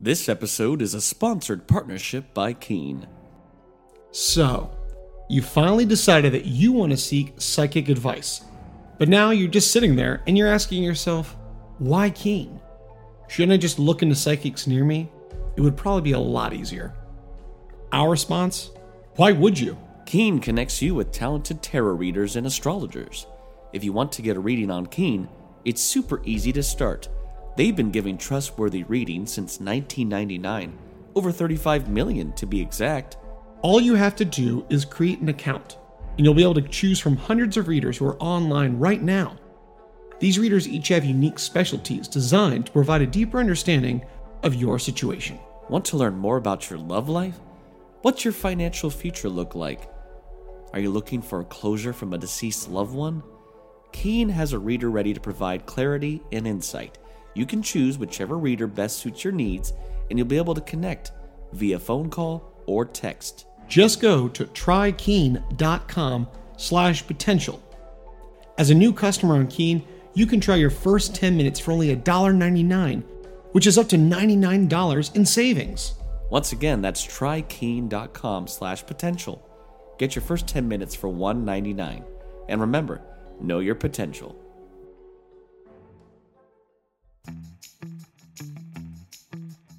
This episode is a sponsored partnership by Keen. So, you finally decided that you want to seek psychic advice. But now you're just sitting there and you're asking yourself, why Keen? Shouldn't I just look into psychics near me? It would probably be a lot easier. Our response? Why would you? Keen connects you with talented tarot readers and astrologers. If you want to get a reading on Keen, it's super easy to start. They've been giving trustworthy readings since 1999, over 35 million to be exact. All you have to do is create an account, and you'll be able to choose from hundreds of readers who are online right now. These readers each have unique specialties designed to provide a deeper understanding of your situation. Want to learn more about your love life? What's your financial future look like? Are you looking for a closure from a deceased loved one? Keen has a reader ready to provide clarity and insight. You can choose whichever reader best suits your needs, and you'll be able to connect via phone call or text. Just go to trykeen.com slash potential. As a new customer on Keen, you can try your first 10 minutes for only $1.99, which is up to $99 in savings. Once again, that's trykeen.com slash potential. Get your first 10 minutes for $1.99. And remember, know your potential.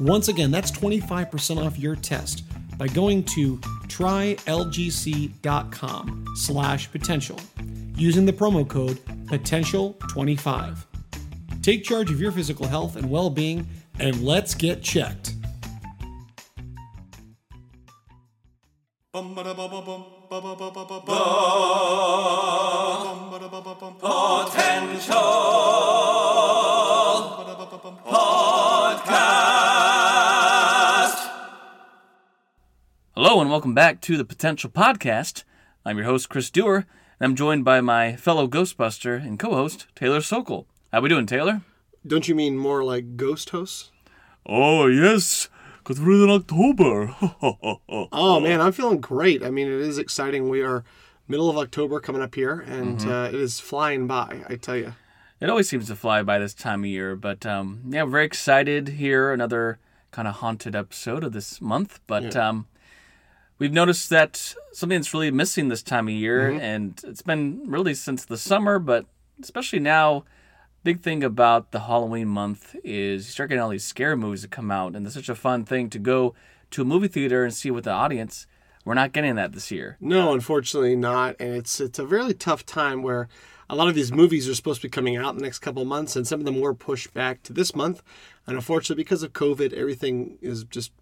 Once again, that's 25% off your test by going to trylgc.com slash potential using the promo code potential25. Take charge of your physical health and well-being and let's get checked. Hello and welcome back to the Potential Podcast. I'm your host Chris Dewar, and I'm joined by my fellow Ghostbuster and co-host Taylor Sokol. How we doing, Taylor? Don't you mean more like ghost hosts? Oh yes, because we're in October. Oh man, I'm feeling great. I mean, it is exciting. We are middle of October coming up here, and uh, it is flying by. I tell you. It always seems to fly by this time of year, but um, yeah, we're very excited here. Another kind of haunted episode of this month, but um, we've noticed that something that's really missing this time of year, mm-hmm. and it's been really since the summer, but especially now. Big thing about the Halloween month is you start getting all these scary movies that come out, and it's such a fun thing to go to a movie theater and see with the audience. We're not getting that this year. No, unfortunately not, and it's it's a really tough time where a lot of these movies are supposed to be coming out in the next couple of months, and some of them were pushed back to this month, and unfortunately because of COVID, everything is just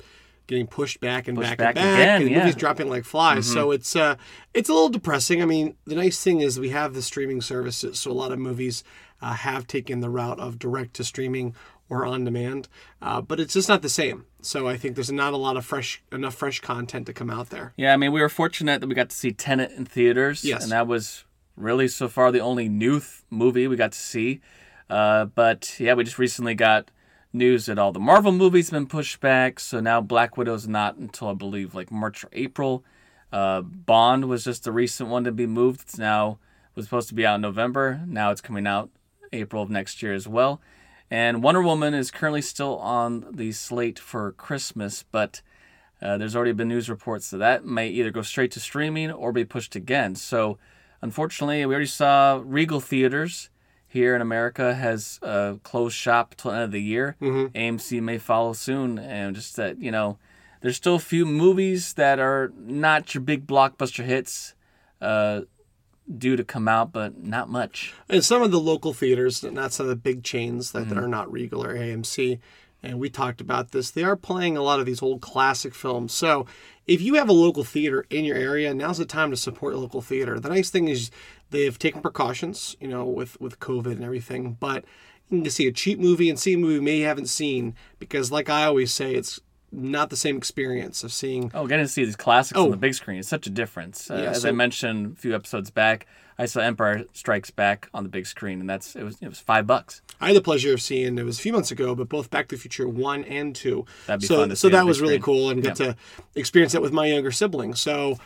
getting pushed back and Pushed back, back and back, again, and yeah. movies dropping like flies. So it's uh it's a little depressing. I mean, the nice thing is we have the streaming services, so a lot of movies uh, have taken the route of direct to streaming or on demand, uh, but it's just not the same. So I think there's not a lot of fresh enough fresh content to come out there. Yeah, I mean, we were fortunate that we got to see Tenet in theaters. Yes. And that was really so far the only new th- movie we got to see. Uh, but yeah, we just recently got news that all the Marvel movies have been pushed back. So now Black Widow's not until I believe like March or April. Uh, Bond was just the recent one to be moved. It's now it was supposed to be out in November. Now it's coming out April of next year as well. And Wonder Woman is currently still on the slate for Christmas, but uh, there's already been news reports that that may either go straight to streaming or be pushed again. So, unfortunately, we already saw Regal Theaters here in America has uh, closed shop till the end of the year. Mm-hmm. AMC may follow soon, and just that you know, there's still a few movies that are not your big blockbuster hits. Uh, due to come out, but not much. And some of the local theaters, not some of the big chains that, Mm-hmm. that are not Regal or AMC, and we talked about this, they are playing a lot of these old classic films. So if you have a local theater in your area, now's the time to support local theater. The nice thing is they've taken precautions, you know, with, with COVID and everything, but you can see a cheap movie and see a movie you may haven't seen because, like I always say, it's not the same experience of seeing Oh, getting to see these classics on the big screen is such a difference. Uh, Oh. Yeah, as so- I mentioned a few episodes back, I saw Empire Strikes Back on the big screen, and that's it was it was five bucks. I had the pleasure of seeing it was a few months ago, but both Back to the Future one and two. That'd be so, fun so that was big really screen. cool and get to experience that with my younger siblings. So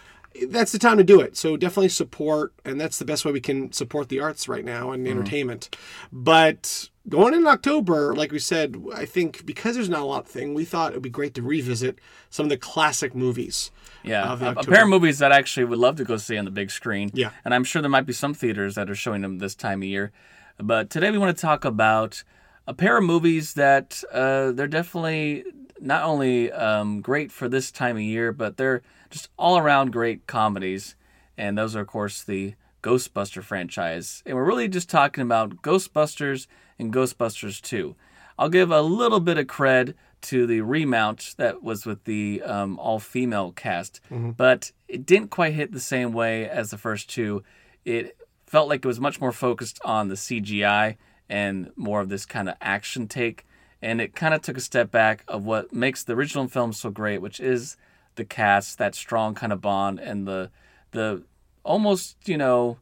that's the time to do it. So definitely support, and that's the best way we can support the arts right now and Mm-hmm. entertainment. But going in October, like we said, I think because there's not a lot of thing, we thought it'd be great to revisit some of the classic movies. Yeah, a, a pair of movies that I actually would love to go see on the big screen. Yeah. and I'm sure there might be some theaters that are showing them this time of year. But today we want to talk about a pair of movies that uh, they're definitely not only um, great for this time of year, but they're just all around great comedies. And those are, of course, the Ghostbuster franchise. And we're really just talking about Ghostbusters and Ghostbusters 2. I'll give a little bit of cred to the remount that was with the um, all female cast, but it didn't quite hit the same way as the first two. It felt like it was much more focused on the CGI and more of this kind of action take. And it kind of took a step back of what makes the original film so great, which is the cast, that strong kind of bond, and the the almost you know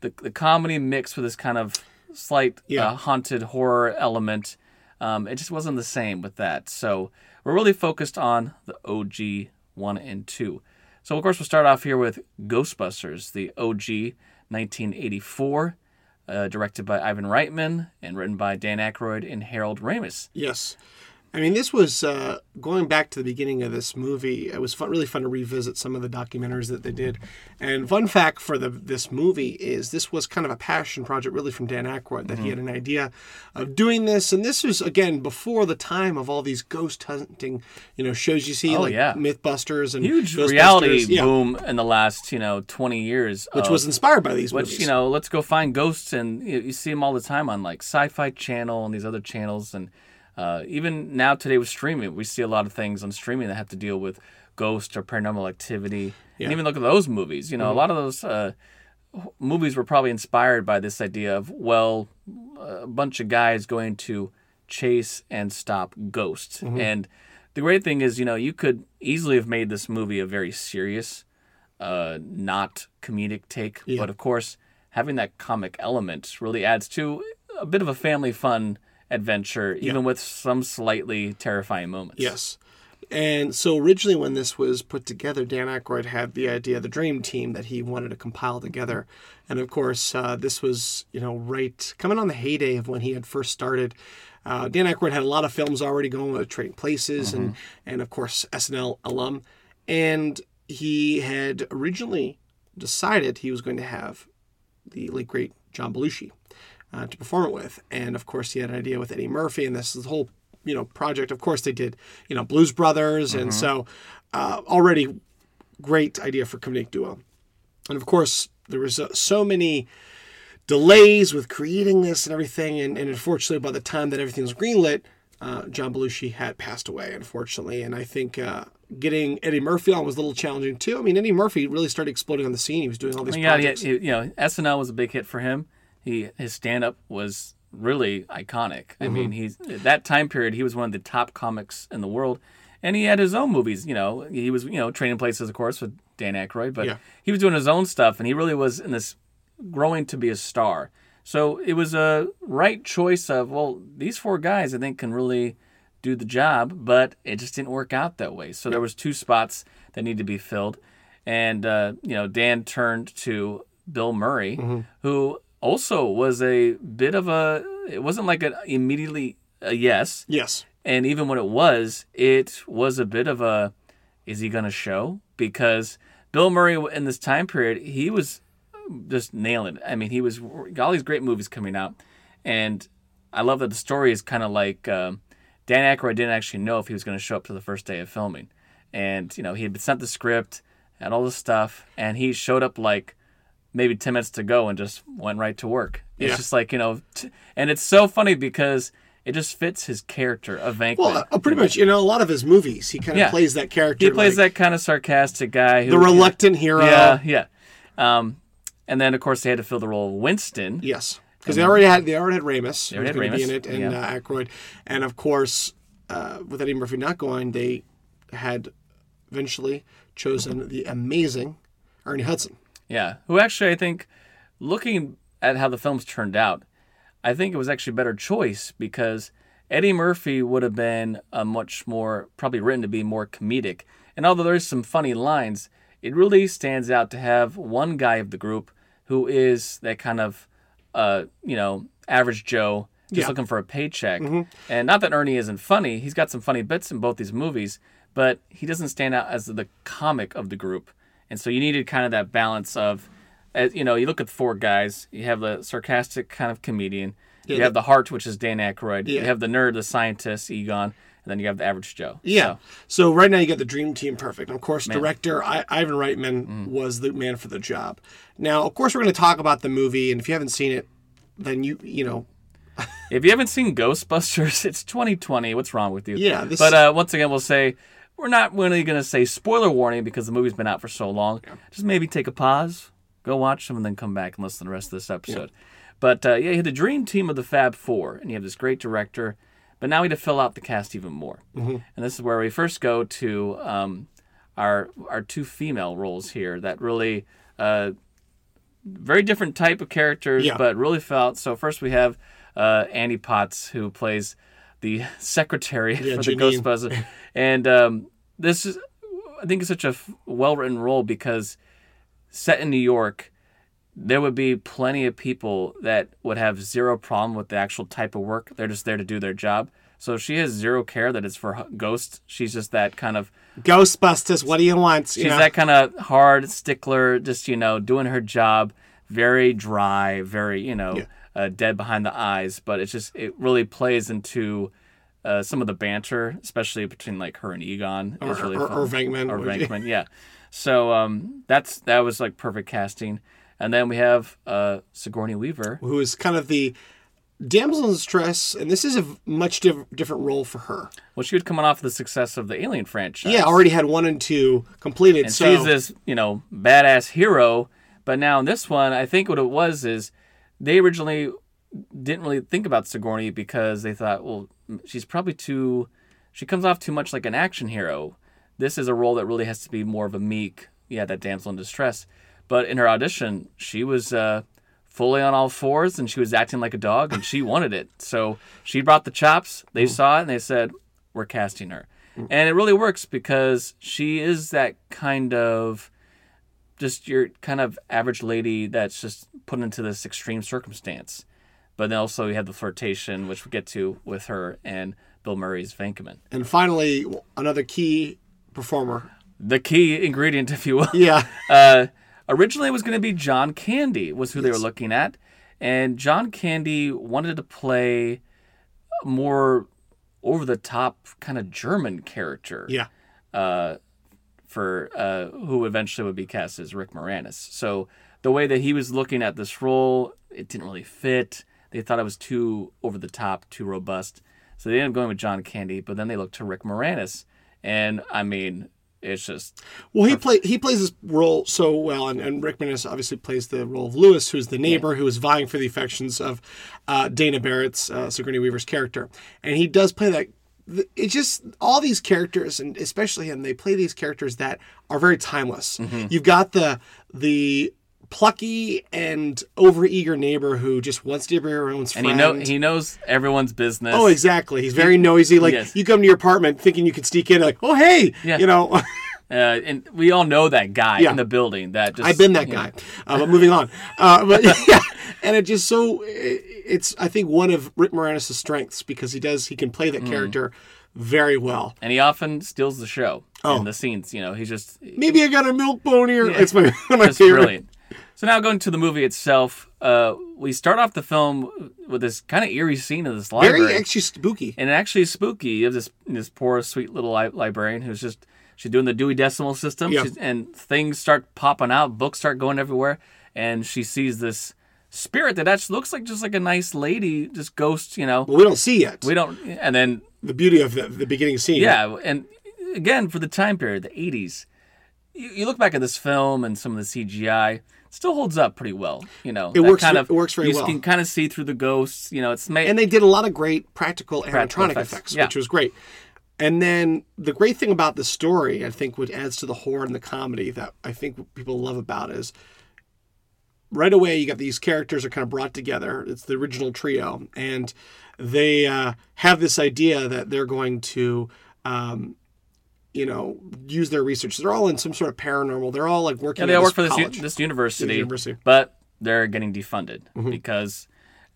the the comedy mixed with this kind of slight Yeah. uh, haunted horror element. Um, it just wasn't the same with that. So we're really focused on the OG one and two. So of course we'll start off here with Ghostbusters, the OG 1984, uh, directed by Ivan Reitman and written by Dan Aykroyd and Harold Ramis. Yes. I mean, this was uh, going back to the beginning of this movie. It was fun, really fun to revisit some of the documentaries that they did. And fun fact for the this movie is this was kind of a passion project, really from Dan Aykroyd, that he had an idea of doing this. And this was again before the time of all these ghost hunting, you know, shows you see Oh, like yeah. MythBusters and Huge reality yeah, boom in the last you know 20 years, which of- was inspired by these Which movies. you know, let's go find ghosts, and you, you see them all the time on like Sci-Fi Channel and these other channels, and uh, even now today with streaming, we see a lot of things on streaming that have to deal with ghosts or paranormal activity. And even look at those movies. You know, a lot of those uh, movies were probably inspired by this idea of well, a bunch of guys going to chase and stop ghosts. And the great thing is, you know, you could easily have made this movie a very serious uh, not comedic take. yeah. But of course, having that comic element really adds to a bit of a family fun adventure, even with some slightly terrifying moments. Yes. And so originally, when this was put together, Dan Aykroyd had the idea, of the dream team that he wanted to compile together. And of course, uh, this was, you know, right coming on the heyday of when he had first started. Uh, Dan Aykroyd had a lot of films already going with Trading Places and, and of course, SNL alum. And he had originally decided he was going to have the late great John Belushi uh, to perform it with, and of course he had an idea with Eddie Murphy, and this is the whole you know project. Of course they did you know Blues Brothers, and so uh, already great idea for comedic duo, and of course there was uh, so many delays with creating this and everything, and, and unfortunately by the time that everything was greenlit. Uh, John Belushi had passed away, unfortunately, and I think uh, getting Eddie Murphy on was a little challenging too. I mean, Eddie Murphy really started exploding on the scene. He was doing all these Yeah, yeah, projects. you know, SNL was a big hit for him. He his stand up was really iconic. I mean, he's that time period he was one of the top comics in the world. And he had his own movies, you know. He was, you know, Trading Places, of course, with Dan Aykroyd, but Yeah. he was doing his own stuff, and he really was in this growing to be a star. So it was a right choice of, well, these four guys I think can really do the job, but it just didn't work out that way. So there was two spots that need to be filled, and uh, you know Dan turned to Bill Murray, who also was a bit of a. It wasn't like an immediately a yes, Yes. and even when it was, it was a bit of a. Is he going to show? Because Bill Murray in this time period, he was just nailing it. I mean, he was got all these great movies coming out, and I love that the story is kind of like um, Dan Aykroyd didn't actually know if he was going to show up to the first day of filming, and you know he had been sent the script and all this stuff, and he showed up like maybe ten minutes to go and just went right to work. It's Yeah. just like you know, t- and it's so funny because it just fits his character of Venkman. Well, uh, pretty much, you know, a lot of his movies, he kind of Yeah. plays that character. he plays like that kind of sarcastic guy, who, the reluctant hero. Yeah, yeah. Um, and then of course they had to fill the role of Winston. Yes, because they already had they already had Ramis. They already going had to be in it, and yeah. uh, Aykroyd, and of course, uh, with Eddie Murphy not going, they had eventually chosen the amazing Ernie Hudson. Yeah, who actually I think, looking at how the films turned out, I think it was actually a better choice because Eddie Murphy would have been a much more probably written to be more comedic. And although there's some funny lines, it really stands out to have one guy of the group who is that kind of, uh, you know, average Joe just Yeah. looking for a paycheck. And not that Ernie isn't funny; he's got some funny bits in both these movies, but he doesn't stand out as the comic of the group. And so you needed kind of that balance of, as, you know, you look at the four guys. You have the sarcastic kind of comedian. you Yeah, have the heart, which is Dan Aykroyd. You have the nerd, the scientist, Egon, and then you have the average Joe. Yeah. So, right now you got the dream team perfect. And of course, director I, Ivan Reitman Mm. was the man for the job. Now, of course, we're going to talk about the movie, and if you haven't seen it, then you you know If you haven't seen Ghostbusters, it's 2020. What's wrong with you? Yeah, this- But uh, once again, we'll say we're not really going to say spoiler warning because the movie's been out for so long. Just maybe take a pause, go watch them, and then come back and listen to the rest of this episode. But uh, yeah, you had the dream team of the Fab Four, and you have this great director. But now we had to fill out the cast even more, Mm-hmm. and this is where we first go to um, our our two female roles here that really. Uh, very different type of characters, Yeah. but really felt. So first we have uh, Annie Potts who plays the secretary Yeah, for the Janine. Ghostbusters, and um, this is I think it's such a f- well written role because set in New York, there would be plenty of people that would have zero problem with the actual type of work. They're just there to do their job. So she has zero care that it's for ghosts. She's just that kind of Ghostbusters. What do you want? You She's know? that kind of hard stickler, just you know, doing her job, very dry, very you know, uh, dead behind the eyes. But it's just it really plays into uh, some of the banter, especially between like her and Egon. is Or- really or- fun. or Venkman. or Venkman, yeah. So um, that's that was like perfect casting. And then we have uh, Sigourney Weaver. who is kind of the damsel in distress, and this is a much diff- different role for her. Well, she was coming off the success of the Alien franchise. Yeah, already had one and two completed. and so she's this you know badass hero but now in this one i think what it was is they originally didn't really think about sigourney because they thought well she's probably too she comes off too much like an action hero. This is a role that really has to be more of a meek yeah that damsel in distress. But in her audition she was uh fully on all fours and she was acting like a dog and she wanted it. So she brought the chops they saw it and they said we're casting her. And it really works because she is that kind of just your kind of average lady that's just put into this extreme circumstance. But then also you have the flirtation, which we get to with her and Bill Murray's Venkman. and finally another key performer. The key ingredient, if you will. Yeah, Uh, originally, it was going to be John Candy was who they were looking at, and John Candy wanted to play a more over the top kind of German character. yeah. For uh, who eventually would be cast as Rick Moranis. So the way that he was looking at this role, it didn't really fit. They thought it was too over the top, too robust. So they ended up going with John Candy, but then they looked to Rick Moranis, and I mean, it's just Well, he play he plays this role so well, and, and Rick Moranis obviously plays the role of Lewis, who's the neighbor who is vying for the affections of uh, Dana Barrett's uh, Sigourney Weaver's character, and he does play that. It's just all these characters, and especially him, they play these characters that are very timeless. You've got the the plucky and overeager neighbor who just wants to be everyone's and friend. he know he knows everyone's business. Oh, exactly. He's very noisy. Like Yes. you come to your apartment thinking you could sneak in, like, oh hey, Yeah. you know. Uh, and we all know that guy Yeah. in the building. That just I've been that guy. Uh, but moving on. Uh, but yeah, and it just so it's I think one of Rick Moranis' strengths because he does he can play Mm. that character very well. and he often steals the show Oh. in the scenes. You know, he's just Maybe I got a milk bone here. It's my my favorite. brilliant. So now going to the movie itself, uh, we start off the film with this kind of eerie scene of this library. Very actually spooky. and actually spooky. You have this this poor, sweet little li- librarian who's just she's doing the Dewey Decimal System, Yeah. she's, and things start popping out, books start going everywhere, and she sees this spirit that actually looks like just like a nice lady, just ghost, you know. Well, we don't see yet. We don't, and then the beauty of the, the beginning scene. yeah, and again for the time period, the '80s, you, you look back at this film and some of the CGI. it Still holds up pretty well, you know. It That works Kind of it works very you well. You can kind of see through the ghosts. You know, it's made. and they did a lot of great practical Practical animatronic effects, effects, yeah. which was great. And then the great thing about the story, I think, what adds to the horror and the comedy that I think people love about is right away you got these characters are kind of brought together. It's the original trio, and they uh, have this idea that they're going to. Um, you know, use their research. They're all in some sort of paranormal. They're all like working. Yeah, they at all work for this, u- this university, University. Mm-hmm. but they're getting defunded because,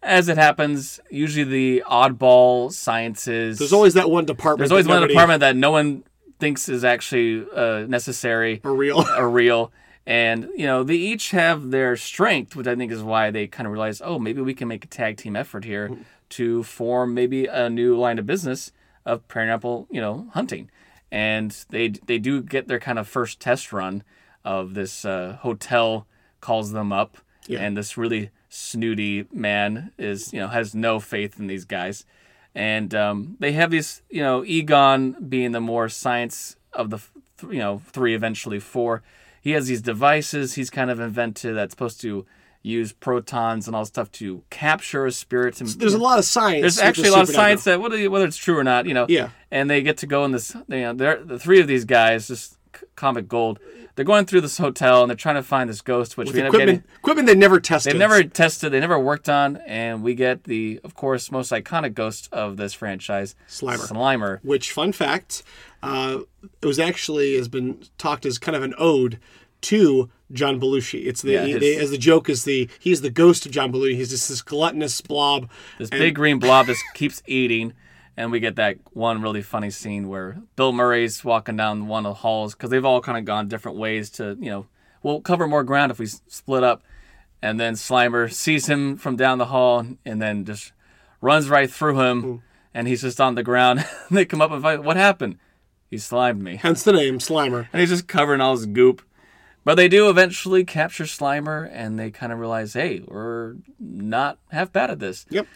as it happens, usually the oddball sciences. There's always that one department. there's always one nobody- department that no one thinks is actually uh, necessary are real. or real. And you know they each have their strength, which I think is why they kind of realize, oh, maybe we can make a tag team effort here to form maybe a new line of business of paranormal, you know, hunting. And they they do get their kind of first test run of this uh, hotel calls them up, and this really snooty man is you know has no faith in these guys, and um, they have these you know Egon being the more science of the th- you know three eventually four. He has these devices he's kind of invented that's supposed to use protons and all stuff to capture a spirit. And, There's a lot of science. there's actually the a lot of science that whether whether it's true or not, you know. Yeah. And they get to go in this. You know, they're the three of these guys, just comic gold. They're going through this hotel and they're trying to find this ghost, which With we end up equipment, getting. equipment they never tested. They've never tested, they never worked on, and we get the, of course, most iconic ghost of this franchise, Slimer. Slimer. Which, fun fact, uh, it was actually has been talked as kind of an ode to John Belushi. It's the Yeah, his- they- as the joke is the he's the ghost of John Belushi. He's just this gluttonous blob. This big green blob just keeps eating, and we get that one really funny scene where Bill Murray's walking down one of the halls because they've all kind of gone different ways to, you know, we'll cover more ground if we split up. And then Slimer sees him from down the hall and then just runs right through him, and he's just on the ground. they come up and fight. What happened? He slimed me, Hence the name Slimer. and he's just covering all his goop. But they do eventually capture Slimer, and they kind of realize, hey, we're not half bad at this. Yep.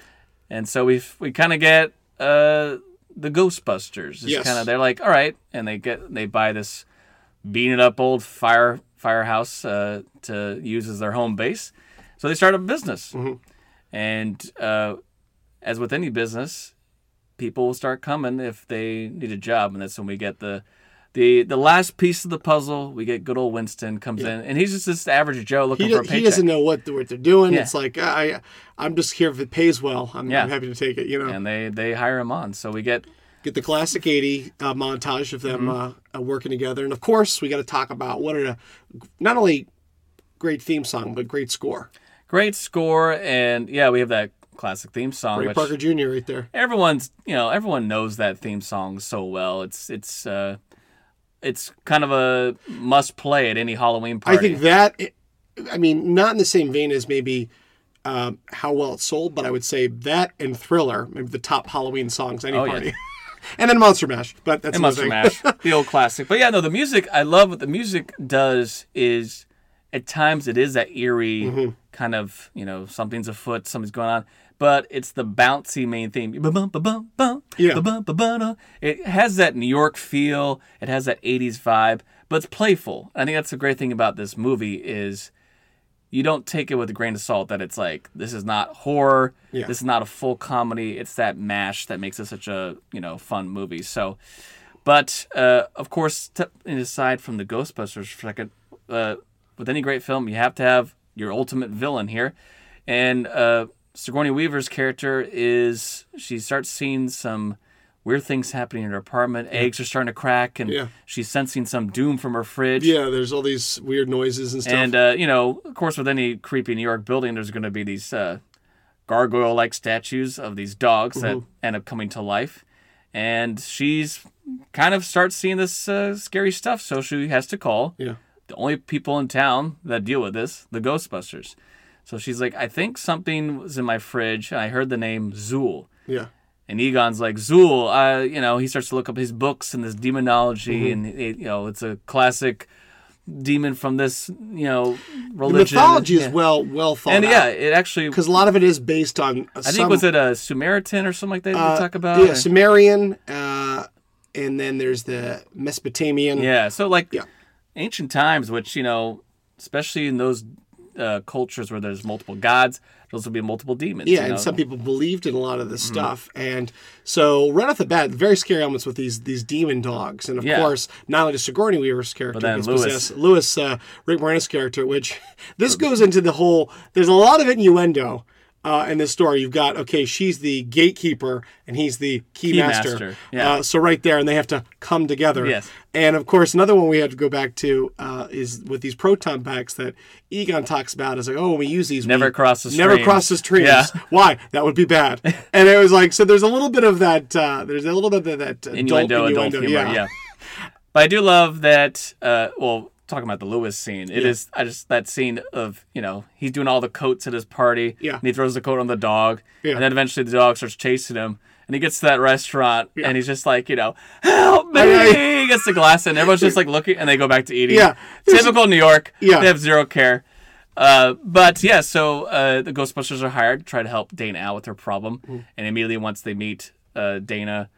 And so we we kind of get uh, the Ghostbusters. It's Yes. kind of they're like, all right, and they get they buy this beaten up old fire firehouse uh, to use as their home base. So they start a business, Mm-hmm. and uh, as with any business, people will start coming if they need a job, and that's when we get the. The, the last piece of the puzzle, we get good old Winston comes in, and he's just this average Joe looking He, for a paycheck. he doesn't know what, what they're doing. Yeah. It's like I I'm just here if it pays well. I'm, Yeah. I'm happy to take it. You know, and they they hire him on. So we get get the classic '80 uh, montage of them Mm-hmm. uh, uh, working together, and of course we got to talk about what a not only great theme song but great score. great score, and yeah, we have that classic theme song, Ray Parker Jr. right there. everyone's you know everyone knows that theme song so well. It's it's uh, it's kind of a must play at any Halloween party. I think that, I mean, not in the same vein as maybe um, how well it sold, but I would say that and Thriller, maybe the top Halloween songs any Oh, yeah. party. and then Monster Mash, but that's and Monster. Mash, the old classic. But yeah, no, the music. I love what the music does. Is at times it is that eerie Mm-hmm. kind of you know something's afoot, something's going on. But it's the bouncy main theme. Ba-bum, ba-bum, bum, Yeah. It has that New York feel. It has that '80s vibe, but it's playful. I think that's the great thing about this movie is you don't take it with a grain of salt that it's like this is not horror Yeah. this is not a full comedy it's that mash that makes it such a you know fun movie so but uh, of course stepping aside from the ghostbusters for a second uh, with any great film you have to have your ultimate villain here and uh, sigourney weaver's character is she starts seeing some weird things happening in her apartment eggs are starting to crack and Yeah. she's sensing some doom from her fridge Yeah, there's all these weird noises and stuff. and uh, you know, of course, with any creepy New York building, there's going to be these uh, gargoyle-like statues of these dogs that Mm-hmm. end up coming to life. And she's kind of starts seeing this uh, scary stuff, so she has to call yeah. the only people in town that deal with this, the Ghostbusters. So she's like, I think something was in my fridge, and I heard the name Zuul. Yeah. And Egon's like, Zuul, uh, you know, he starts to look up his books and this demonology, Mm-hmm. and it, you know, it's a classic demon from this, you know, The religion. mythology Yeah. is well well thought and out. yeah, it actually. because a lot of it is based on. I think was it a Samaritan or something like that we talk about? Uh, yeah, Or- Sumerian, uh, and then there's the Mesopotamian. Yeah, so like Yeah. ancient times, which you know, especially in those uh, cultures where there's multiple gods, those will be multiple demons. Yeah, you and some people believed in a lot of this Mm-hmm. stuff, and so right off the bat, very scary elements with these these demon dogs, and of Yeah. course, not only does Sigourney Weaver's character then gets Lewis. possessed, Lewis, uh, Rick Moranis' character, which this goes into the whole. There's a lot of innuendo. Uh, in this story, you've got okay, she's the gatekeeper and he's the key, Key master. master, yeah. Uh, so right there, and they have to come together. Yes. And of course, another one we have to go back to uh, is with these proton packs that Egon talks about. Is like, oh, we use these, Never cross the never streams. cross the streams. Yeah. Why? That would be bad. And it was like, so there's a little bit of that. Uh, there's a little bit of that adult innuendo, innuendo. adult humor. Yeah. but I do love that. Uh, well, talking about the Lewis scene, it is I just that scene of you know he's doing all the coats at his party. Yeah. And he throws the coat on the dog. Yeah. And then eventually the dog starts chasing him. And he gets to that restaurant and he's just like, you know, help me. I- he gets the glass and everyone's just like looking and they go back to eating. Yeah. Typical New York. Yeah. They have zero care. Uh, but yeah, so uh, the Ghostbusters are hired to try to help Dana out with her problem. Mm. And immediately once they meet uh, Dana,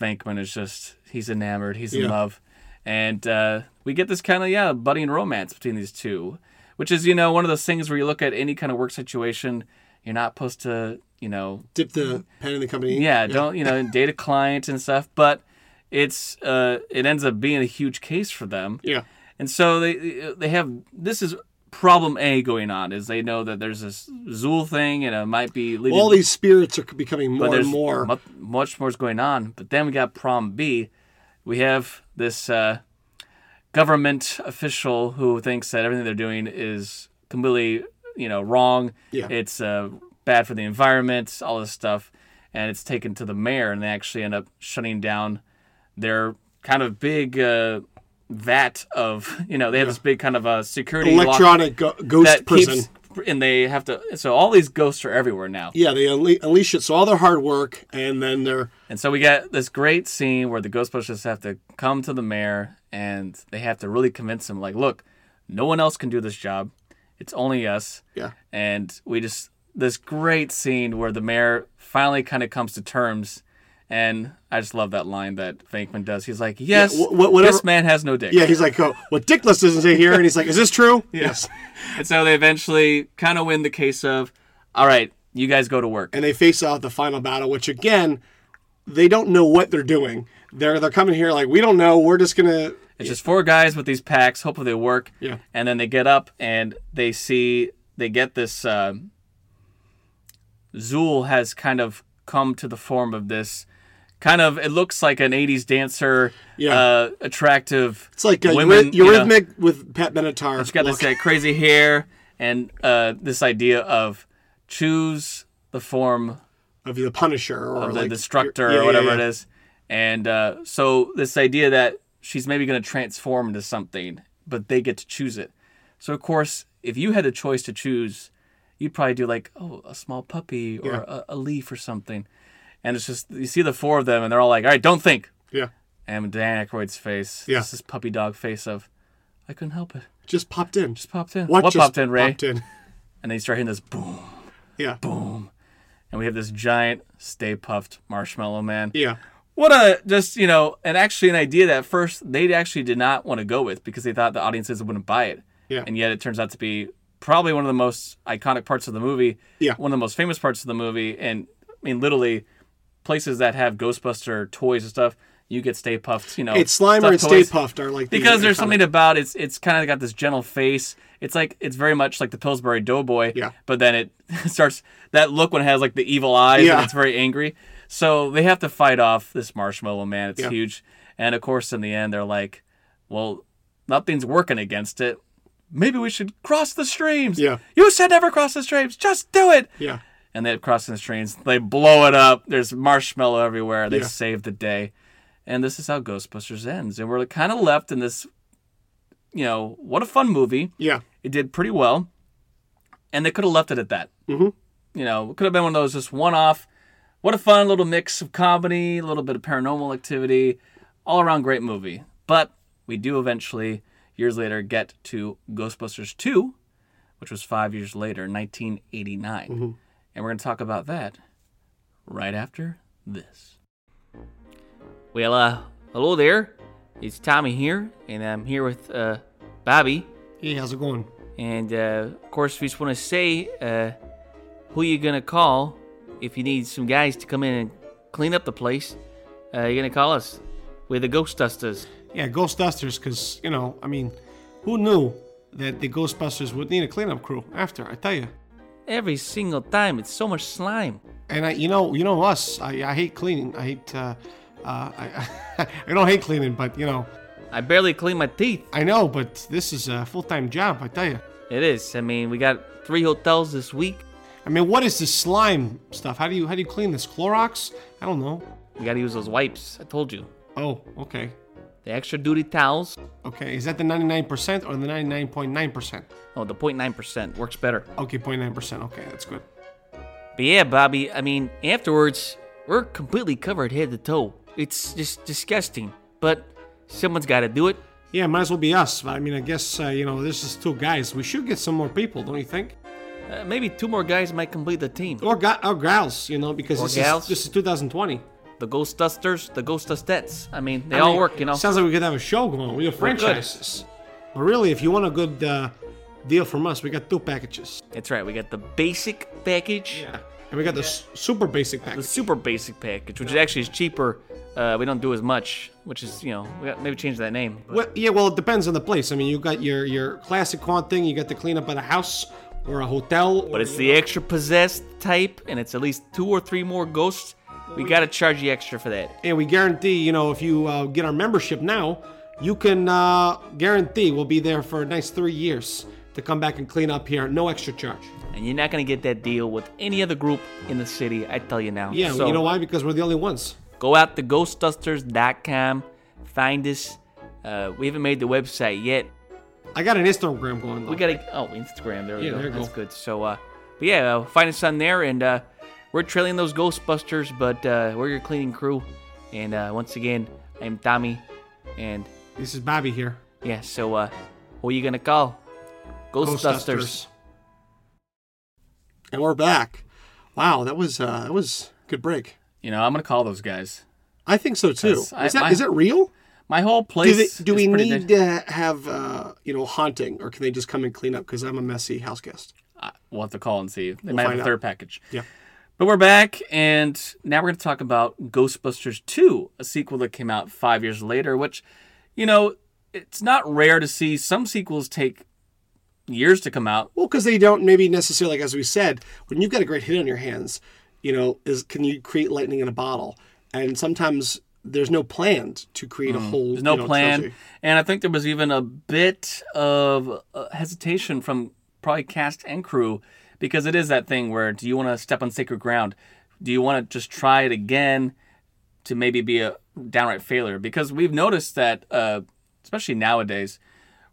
Venkman is just, he's enamored, he's in Yeah. love. And uh, we get this kind of, yeah, budding romance between these two, which is, you know, one of those things where you look at any kind of work situation, you're not supposed to, you know, Dip the pen in the company. yeah, don't you know date a client and stuff but it's uh it ends up being a huge case for them Yeah. and so they they have this is problem a going on is they know that there's this zuul thing and it might be leading All these spirits are becoming more and more. much more is going on but then we got problem b we have this uh government official who thinks that everything they're doing is completely you know wrong Yeah. it's uh, bad for the environment all this stuff and it's taken to the mayor and they actually end up shutting down their kind of big uh, vat of you know they have this big kind of a security lock Electronic go- ghost prison. keeps and they have to so all these ghosts are everywhere now yeah, they unleash it. So all their hard work, and then they're And so we get this great scene where the Ghostbusters have to come to the mayor and they have to really convince him, like, look, no one else can do this job. It's only us. yeah. And we just, this great scene where the mayor finally kind of comes to terms. And I just love that line that Venkman does. He's like, yes, wh- wh- whatever- this man has no dick. Yeah, he's like, oh, what Dickless doesn't say here, and he's like, is this true? Yes. And so they eventually kind of win the case of, all right, you guys go to work. And they face off the final battle, which again, they don't know what they're doing. They're they're coming here like we don't know. We're just gonna It's just four guys with these packs. Hopefully they work. Yeah. And then they get up and they see they get this. Uh, Zool has kind of come to the form of this kind of. It looks like an '80s dancer. Yeah. Uh, attractive. It's like uh, women. Euryth- you know. Eurythmic with Pat Benatar. She's got this look. like, crazy hair and uh, this idea of choose the form of the Punisher or the like, destructor yeah, or whatever yeah. it is. And uh, so this idea that she's maybe going to transform into something, but they get to choose it. So of course, if you had a choice to choose, you'd probably do like oh a small puppy or a, a leaf or something. And it's just you see the four of them, and they're all like, "All right, don't think." Yeah, And Dan Aykroyd's face, Yeah. this puppy dog face of, "I couldn't help it, just popped in. just popped in." What, what popped in, Ray? Popped in. And then you start hearing this boom, Yeah, boom, and we have this giant Stay Puft Marshmallow Man. yeah, What a just you know, and actually an idea that at first they actually did not want to go with because they thought the audiences wouldn't buy it. Yeah. And yet it turns out to be probably one of the most iconic parts of the movie. Yeah. One of the most famous parts of the movie, and I mean literally places that have Ghostbuster toys and stuff. You get Stay Puft, you know. it's Slimer and Stay. Puft are like the Because there's something about it's it's kind of got this gentle face. It's like it's very much like the Pillsbury Doughboy. Yeah. But then it starts that look when it has like the evil eyes Yeah. and it's very angry. So they have to fight off this marshmallow man. It's Yeah. huge. And of course in the end they're like, Well, nothing's working against it. Maybe we should cross the streams. Yeah. You said never cross the streams. Just do it. Yeah, And they cross the streams. They blow it up. There's marshmallow everywhere. They Yeah. save the day. And this is how Ghostbusters ends. And we're kind of left in this you know, what a fun movie. Yeah. It did pretty well, and they could have left it at that. Mm-hmm. You know, it could have been one of those just one-off. What a fun little mix of comedy, a little bit of paranormal activity, all around great movie. But we do eventually, years later, get to Ghostbusters 2, which was five years later, 1989. And we're going to talk about that right after this. Well, uh, hello there. It's Tommy here, and I'm here with uh, Bobby. Hey, how's it going? And uh, of course, we just want to say uh, who you gonna call if you need some guys to come in and clean up the place. Uh, you're gonna call us. We're the Ghost Dusters. Yeah, Ghostbusters, because, you know, I mean, who knew that the Ghostbusters would need a cleanup crew after, I tell you. Every single time, it's so much slime. And I, you know, you know us. I, I hate cleaning. I hate. Uh, uh, I, I don't hate cleaning, but you know, I barely clean my teeth. I know. But this is a full-time job. I tell you. It is. I mean, we got three hotels this week. I mean, what is this slime stuff? How do you how do you clean this? Clorox? I don't know. We gotta use those wipes. I told you. Oh, okay, The extra duty towels. okay. Is that the 99% or the 99.9%? Oh, the 0.9% works better. Okay, 0.9%. Okay, that's good. But yeah, Bobby, I mean, afterwards, we're completely covered head to toe. It's just disgusting. But someone's gotta do it. Yeah, might as well be us. But I mean, I guess uh, you know this is two guys. We should get some more people, don't you think? Uh, maybe two more guys might complete the team. Or, ga- or gals, you know, because this is this is 2020. The Ghost Dusters, the Ghost Dustettes. I mean, they I all mean, work, you know. Sounds like we could have a show going. We have franchises. But really, if you want a good uh, deal from us, we got two packages. That's right. We got the basic package, Yeah. And we got the super basic package. the super basic package, which actually is cheaper. Uh, we don't do as much, which is you know we got maybe change that name. Well, yeah, well, it depends on the place. I mean, you got your your classic haunt thing. You got the cleanup at a house or a hotel. But it's the extra possessed type, and it's at least two or three more ghosts. We gotta charge you extra for that. and we guarantee, you know, if you uh, get our membership now, you can uh, guarantee we'll be there for a nice three years to come back and clean up here, no extra charge. And you're not gonna get that deal with any other group in the city. I tell you now. Yeah, So, you know why? Because we're the only ones. Go out to ghostdusters.com, find us. Uh, we haven't made the website yet. I got an Instagram going. Though. We gotta oh Instagram. There we Yeah, go. there That's go. good. So uh, but yeah, uh, find us on there, and uh, we're trailing those Ghostbusters, but uh, we're your cleaning crew. And uh, once again, I'm Tommy, and This is Bobby here. yeah. So uh, who are you gonna call? Ghostbusters. Ghostbusters. And we're back. Wow, that was uh, that was good break. You know, I'm gonna call those guys. I think so too. Yes, I- Is that my- is it real? My whole Do, place. they, do is we need dead. to have uh, you know haunting, or can they just come and clean up? Because I'm a messy house guest. Uh, we'll have to call and see. They might have find a out. third package. Yeah. But we're back, and now we're going to talk about Ghostbusters 2, a sequel that came out five years later, which, you know, it's not rare to see some sequels take years to come out. Well, because they don't maybe necessarily, like as we said, when you've got a great hit on your hands, you know, is can you create lightning in a bottle? And sometimes there's no plan to create a whole. Mm. There's no you know, plan. trilogy. And I think there was even a bit of uh, hesitation from probably cast and crew because it is that thing where do you want to step on sacred ground? Do you want to just try it again to maybe be a downright failure? Because we've noticed that, uh, especially nowadays,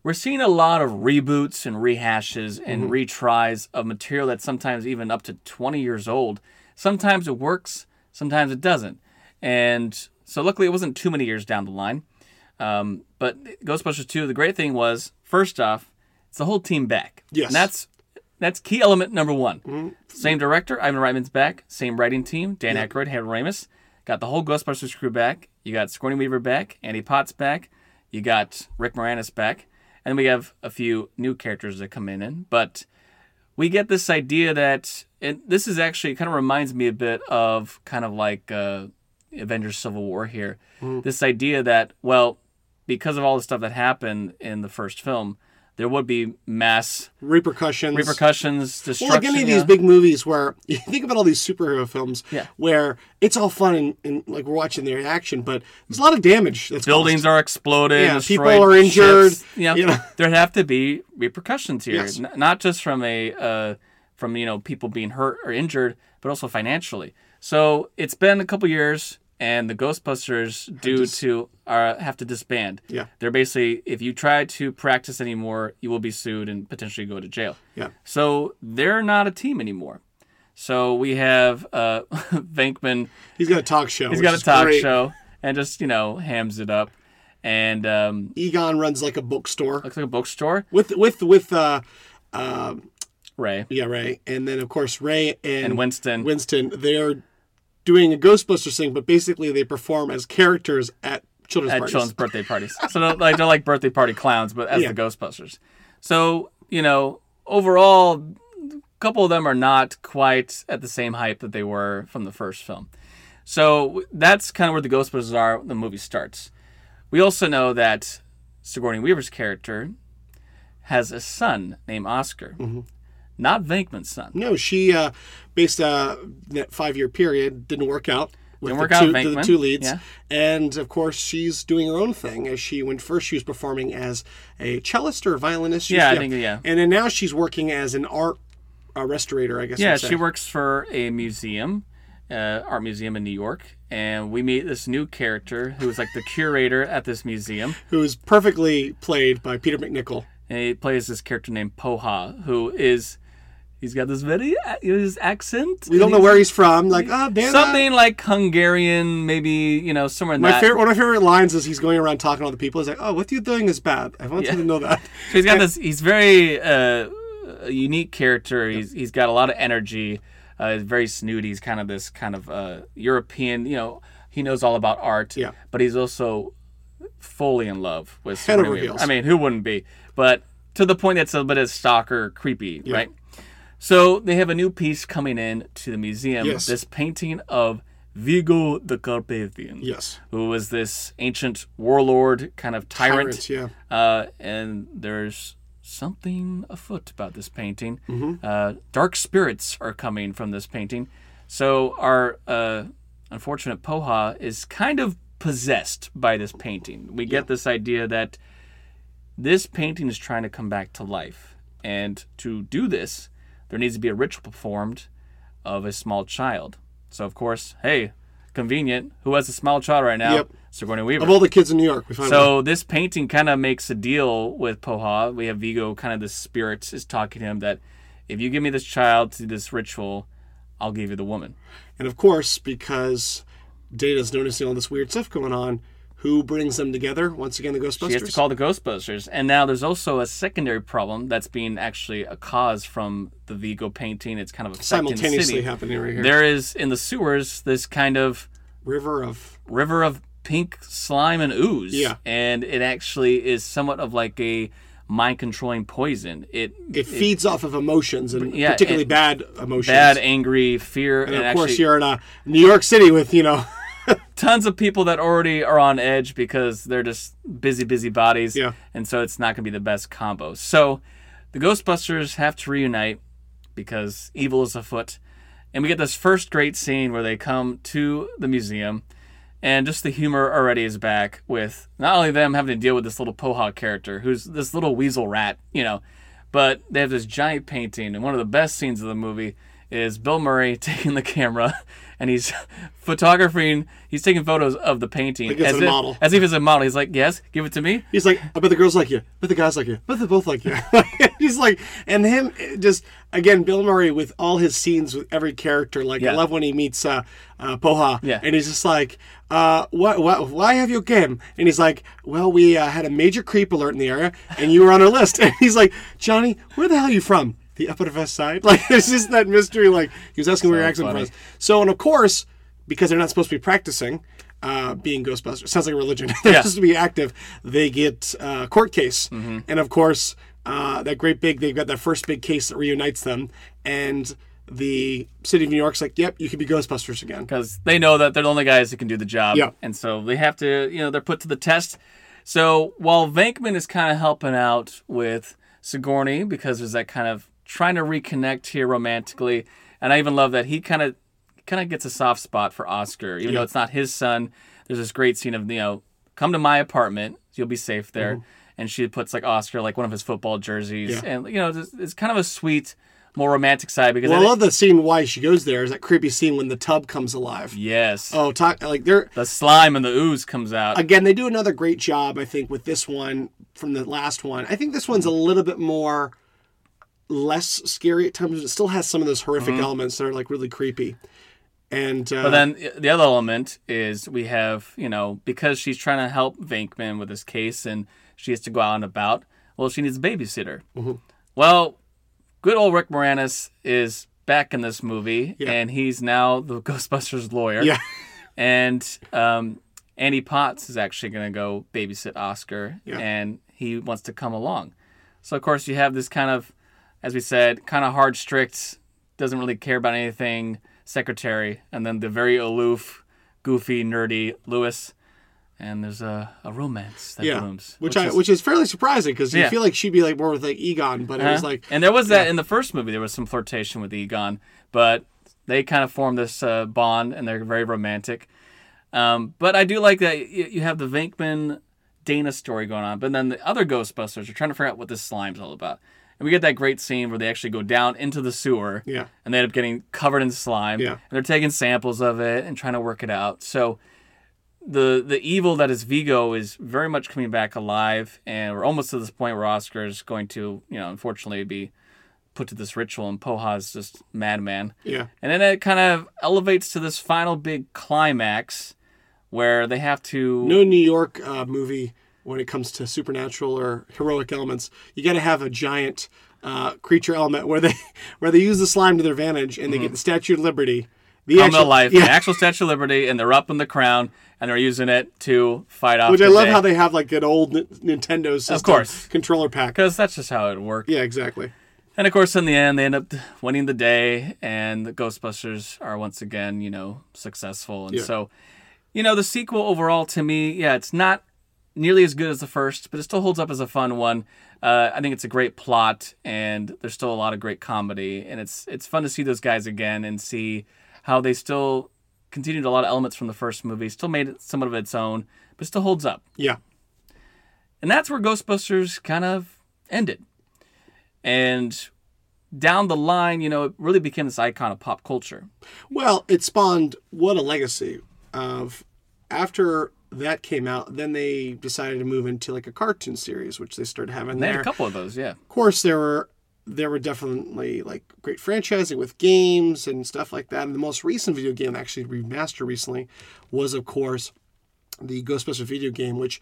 we're seeing a lot of reboots and rehashes and retries of material that's sometimes even up to 20 years old. Sometimes it works, sometimes it doesn't. And so luckily it wasn't too many years down the line. Um, but Ghostbusters 2, the great thing was, first off, it's the whole team back. Yes. And that's that's key element number one. Same director, Ivan Reitman's back. Same writing team, Dan Aykroyd, Harold Ramis. Got the whole Ghostbusters crew back. You got Sigourney Weaver back, Annie Potts back. You got Rick Moranis back. And we have a few new characters that come in. in. But we get this idea that, and this is actually kind of reminds me a bit of kind of like uh, Avengers Civil War here. This idea that, well, because of all the stuff that happened in the first film, there would be mass Repercussions. repercussions, destruction. Well, like any of these big movies where you think about all these superhero films Yeah. where it's all fun and, and like we're watching their action, but there's a lot of damage that's buildings caused. are exploded. Yeah, people are injured, ships, know, you know. there have to be repercussions here, Yes. N- not just from a uh, from you know people being hurt or injured, but also financially. So it's been a couple years, and the Ghostbusters, due to are have to disband. Yeah. They're basically if you try to practice anymore, you will be sued and potentially go to jail. Yeah. So they're not a team anymore. So we have uh, Venkman. He's got a talk show. He's got a talk great. show and just you know hams it up, and um, Egon runs like a bookstore looks like a bookstore. with with with uh, um Ray yeah Ray, and then of course Ray and, and Winston. Winston. They're doing a Ghostbusters thing, but basically they perform as characters at children's at parties. children's birthday parties. So they're like they're like birthday party clowns, but as Yeah. the Ghostbusters. So you know, overall, a couple of them are not quite at the same hype that they were from the first film. So that's kind of where the Ghostbusters are. when The movie starts. We also know that Sigourney Weaver's character has a son named Oscar, Mm-hmm. Not Venkman's son. No, she uh, based uh, that five year period didn't work out. With Didn't the work out, two, the two leads, Yeah. and of course she's doing her own thing. As she when first she was performing as a cellist or a violinist. Yeah, I think, yeah. And then now she's working as an art uh, restorator. I guess. Yeah, she works for a museum, uh, art museum in New York, and we meet this new character who's like the curator at this museum. Who is perfectly played by Peter MacNicol. And he plays this character named Poha, who is he's got this very his accent. We don't know where he's from. Like, ah, damn something like Hungarian, maybe you know somewhere in My that. favorite, one of my favorite lines is he's going around talking to all the people. He's like, "Oh, what you're doing is bad. I want Yeah. you to know that." So he's got this. He's very uh, unique character. He's he's got a lot of energy. Uh, he's very snooty. He's kind of this kind of uh, European. You know, he knows all about art. Yeah. But he's also fully in love with Head over heels. I mean, who wouldn't be? But to the point that's a bit of stalker creepy, right? So they have a new piece coming in to the museum. Yes. This painting of Vigo the Carpathian Yes, who was this ancient warlord, kind of tyrant. Tyrant, yeah. Uh, and there's something afoot about this painting. Mm-hmm. Uh, dark spirits are coming from this painting. So our uh, unfortunate Poha is kind of possessed by this painting. We get this idea that this painting is trying to come back to life. And to do this, there needs to be a ritual performed of a small child. So, of course, hey, convenient. Who has a small child right now? Yep. Sigourney Weaver. Of all the kids in New York, we found out. So this painting kind of makes a deal with Poha. We have Vigo, kind of the spirit, is talking to him that if you give me this child to do this ritual, I'll give you the woman. And of course, because Dana's noticing all this weird stuff going on, who brings them together? Once again, the Ghostbusters. She has to call the Ghostbusters. And now there's also a secondary problem that's being actually a cause from the Vigo painting. It's kind of simultaneously city. happening right here. There is in the sewers this kind of River of river of pink slime and ooze. Yeah. And it actually is somewhat of like a mind controlling poison. It it feeds off of emotions and Yeah, particularly bad emotions. bad, angry, fear, and and, of course, you're in uh, New York City with you know tons of people that already are on edge because they're just busy, busy bodies. Yeah. And so it's not going to be the best combo. So the Ghostbusters have to reunite because evil is afoot. And we get this first great scene where they come to the museum, and just the humor already is back with not only them having to deal with this little Poha character who's this little weasel rat, you know, but they have this giant painting. And one of the best scenes of the movie is Bill Murray taking the camera and he's photographing, he's taking photos of the painting Like as, a if, model. as if it's a model. He's like, Yes, give it to me. He's like, I bet the girls like you, but the guys like you, but they both like you. He's like, and him just again, Bill Murray with all his scenes with every character. Like I love when he meets uh, uh, Poha, Yeah. and he's just like, uh, what, what, why have you came? And he's like, well, we uh, had a major creep alert in the area, and you were on our list. And he's like, Johnny, where the hell are you from? The Upper West Side. Like it's just that mystery. Like he was asking where your accent funny. was. So, and of course, because they're not supposed to be practicing uh, being Ghostbusters, sounds like a religion. they're Yeah. supposed to be active. They get uh, a court case, Mm-hmm. and of course, uh, that great big. They've got that first big case that reunites them, and the city of New York's like, "Yep, you can be Ghostbusters again." because they know that they're the only guys that can do the job. Yeah. And so they have to, you know, they're put to the test. So while Venkman is kind of helping out with Sigourney because there's that kind of trying to reconnect here romantically, and I even love that he kind of kind of gets a soft spot for Oscar, even though it's not his son. There's this great scene of you know, come to my apartment, you'll be safe there, and she puts like Oscar like one of his football jerseys, Mm-hmm. Yeah. and you know, it's, it's kind of a sweet more romantic side because Well, I I love the scene why she goes there is that creepy scene when the tub comes alive. yes, Oh, talk like they're the slime and the ooze comes out. again they do another great job i think with this one from the last one i think this one's a little bit more less scary at times but it still has some of those horrific elements that are like really creepy and uh, Mm-hmm. But then the other element is we have, you know, because she's trying to help Venkman with his case and she has to go out and about, well, she needs a babysitter. Mm-hmm. Well, good old Rick Moranis is back in this movie Yeah. and he's now the Ghostbusters lawyer. yeah And um, Annie Potts is actually going to go babysit Oscar Yeah. and he wants to come along. So, of course, you have this kind of, as we said, kind of hard, strict, doesn't really care about anything secretary, and then the very aloof, goofy, nerdy Lewis. And there's a, a romance that yeah blooms. which, i is- which is fairly surprising because you Yeah. feel like she'd be like more with like egon but it was Uh-huh. like and there was that in the first movie. There was some flirtation with Egon, but they kind of formed this uh, bond, and they're very romantic. Um, but I do like that you, you have the Venkman Dana story going on, but then the other Ghostbusters are trying to figure out what this slime's all about. And we get that great scene where they actually go down into the sewer, Yeah. and they end up getting covered in slime. Yeah. and they're taking samples of it and trying to work it out. So the the evil that is Vigo is very much coming back alive, and we're almost to this point where Oscar is going to, you know, unfortunately be put to this ritual, and Poha's just madman. yeah And then it kind of elevates to this final big climax where they have to. no new york uh, movie when it comes to supernatural or heroic elements you got to have a giant uh, creature element where they where they use the slime to their advantage and they get the statue of liberty the Come actual- to life, yeah. the actual Statue of Liberty, and they're up in the crown, and they're using it to fight off. Which I love day. how they have like an old Nintendo system course. controller pack. because that's just how it worked. Yeah, exactly. And of course, in the end, they end up winning the day, and the Ghostbusters are once again, you know, successful. And Yeah. so, you know, the sequel overall to me, yeah, it's not nearly as good as the first, but it still holds up as a fun one. Uh, I think it's a great plot, and there's still a lot of great comedy, and it's it's fun to see those guys again and see how they still continued a lot of elements from the first movie, still made it somewhat of its own, but still holds up. Yeah. And that's where Ghostbusters kind of ended. And down the line, you know, it really became this icon of pop culture. Well, it spawned what a legacy of after that came out, then they decided to move into like a cartoon series, which they started having They there. had a couple of those, yeah. Of course, there were there were definitely like great franchising with games and stuff like that. And the most recent video game actually remastered recently was, of course, the Ghostbusters video game, which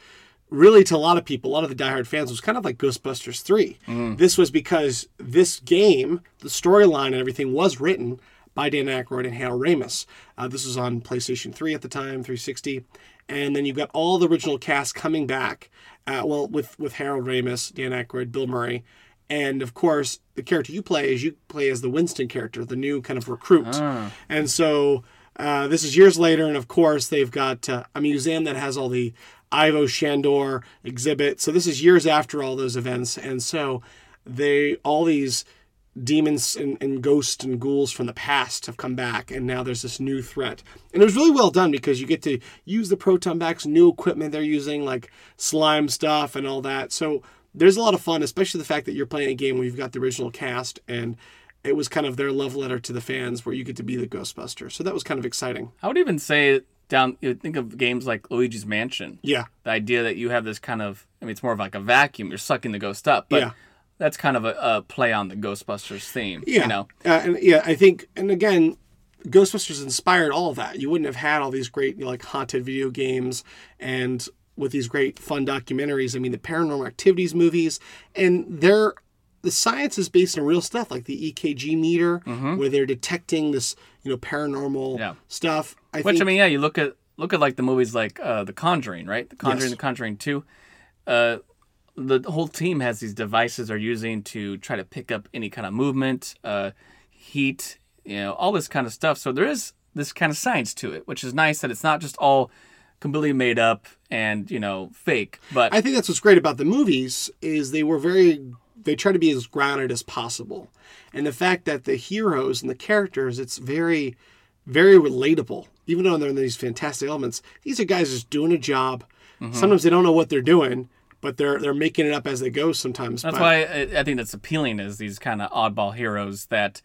really to a lot of people, a lot of the diehard fans, was kind of like Ghostbusters 3. This was because this game, the storyline and everything was written by Dan Aykroyd and Hal Ramis. Uh, this was on PlayStation 3 at the time, 360. And then you've got all the original cast coming back, uh, well, with, with Harold Ramis, Dan Aykroyd, Bill Murray. And of course, the character you play is you play as the Winston character, the new kind of recruit. And so uh, this is years later, and of course they've got uh, a museum that has all the Ivo Shandor exhibit. So this is years after all those events, and so they all these demons and, and ghosts and ghouls from the past have come back, and now there's this new threat. And it was really well done because you get to use the proton packs, new equipment they're using, like slime stuff and all that. So there's a lot of fun, especially the fact that you're playing a game where you've got the original cast and it was kind of their love letter to the fans where you get to be the Ghostbuster. So that was kind of exciting. I would even say down, you think of games like Luigi's Mansion. Yeah. The idea that you have this kind of, I mean, it's more of like a vacuum. You're sucking the ghost up. But Yeah. That's kind of a, a play on the Ghostbusters theme. Yeah. You know? Uh, and yeah, I think, and again, Ghostbusters inspired all of that. You wouldn't have had all these great, you know, like haunted video games and with these great fun documentaries. I mean, the paranormal activities movies, and they're the science is based on real stuff, like the EKG meter, where they're detecting this, you know, paranormal Mm-hmm. Yeah. stuff. I Which think, I mean, yeah, you look at look at like the movies like uh, The Conjuring, right? The Conjuring, Yes. The Conjuring Two. Uh, the whole team has these devices they're using to try to pick up any kind of movement, uh, heat, you know, all this kind of stuff. So there is this kind of science to it, which is nice that it's not just all completely made up and you know fake. But I think that's what's great about the movies is they were very they try to be as grounded as possible. And the fact that the heroes and the characters, it's very, very relatable. Even though they're in these fantastic elements, these are guys just doing a job. Sometimes they don't know what they're doing, but they're they're making it up as they go sometimes. That's but, why I, I think that's appealing is these kind of oddball heroes that,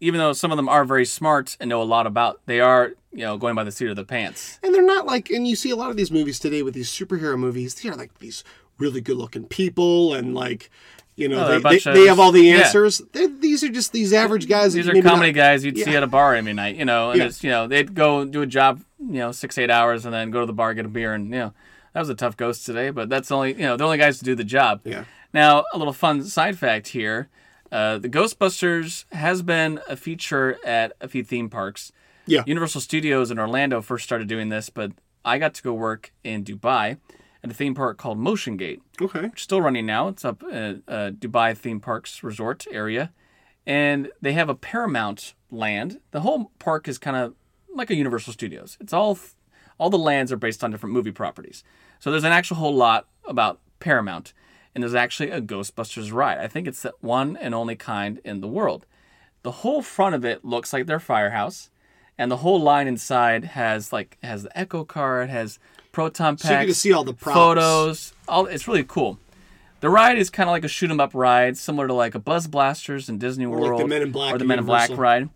even though some of them are very smart and know a lot about, they are you know going by the seat of the pants. And they're not like, and you see a lot of these movies today with these superhero movies. They are like these really good looking people, and like, you know, Oh, they're they, of- they have all the answers. They're, these are just these average guys. These are comedy not- guys you'd see at a bar every night, you know, and Yeah. it's you know they'd go do a job, you know, six eight hours, and then go to the bar get a beer, and you know that was a tough ghost today, but that's only you know the only guys to do the job. Yeah. Now a little fun side fact here: uh, the Ghostbusters has been a feature at a few theme parks. Yeah. Universal Studios in Orlando first started doing this, but I got to go work in Dubai at a theme park called Motion Gate Okay. which is still running now. It's up at uh, Dubai Theme Parks Resort area, and they have a Paramount land. The whole park is kind of like a Universal Studios. It's all all the lands are based on different movie properties. So there's an actual whole lot about Paramount, and there's actually a Ghostbusters ride. I think it's the one and only kind in the world. The whole front of it looks like their firehouse, and the whole line inside has like has the Ecto car, it has proton packs So you can see all the props. photos. All it's really cool. The ride is kind of like a shoot 'em up ride, similar to like a Buzz Blasters in Disney like World the Men in Black or the Men in Black ride.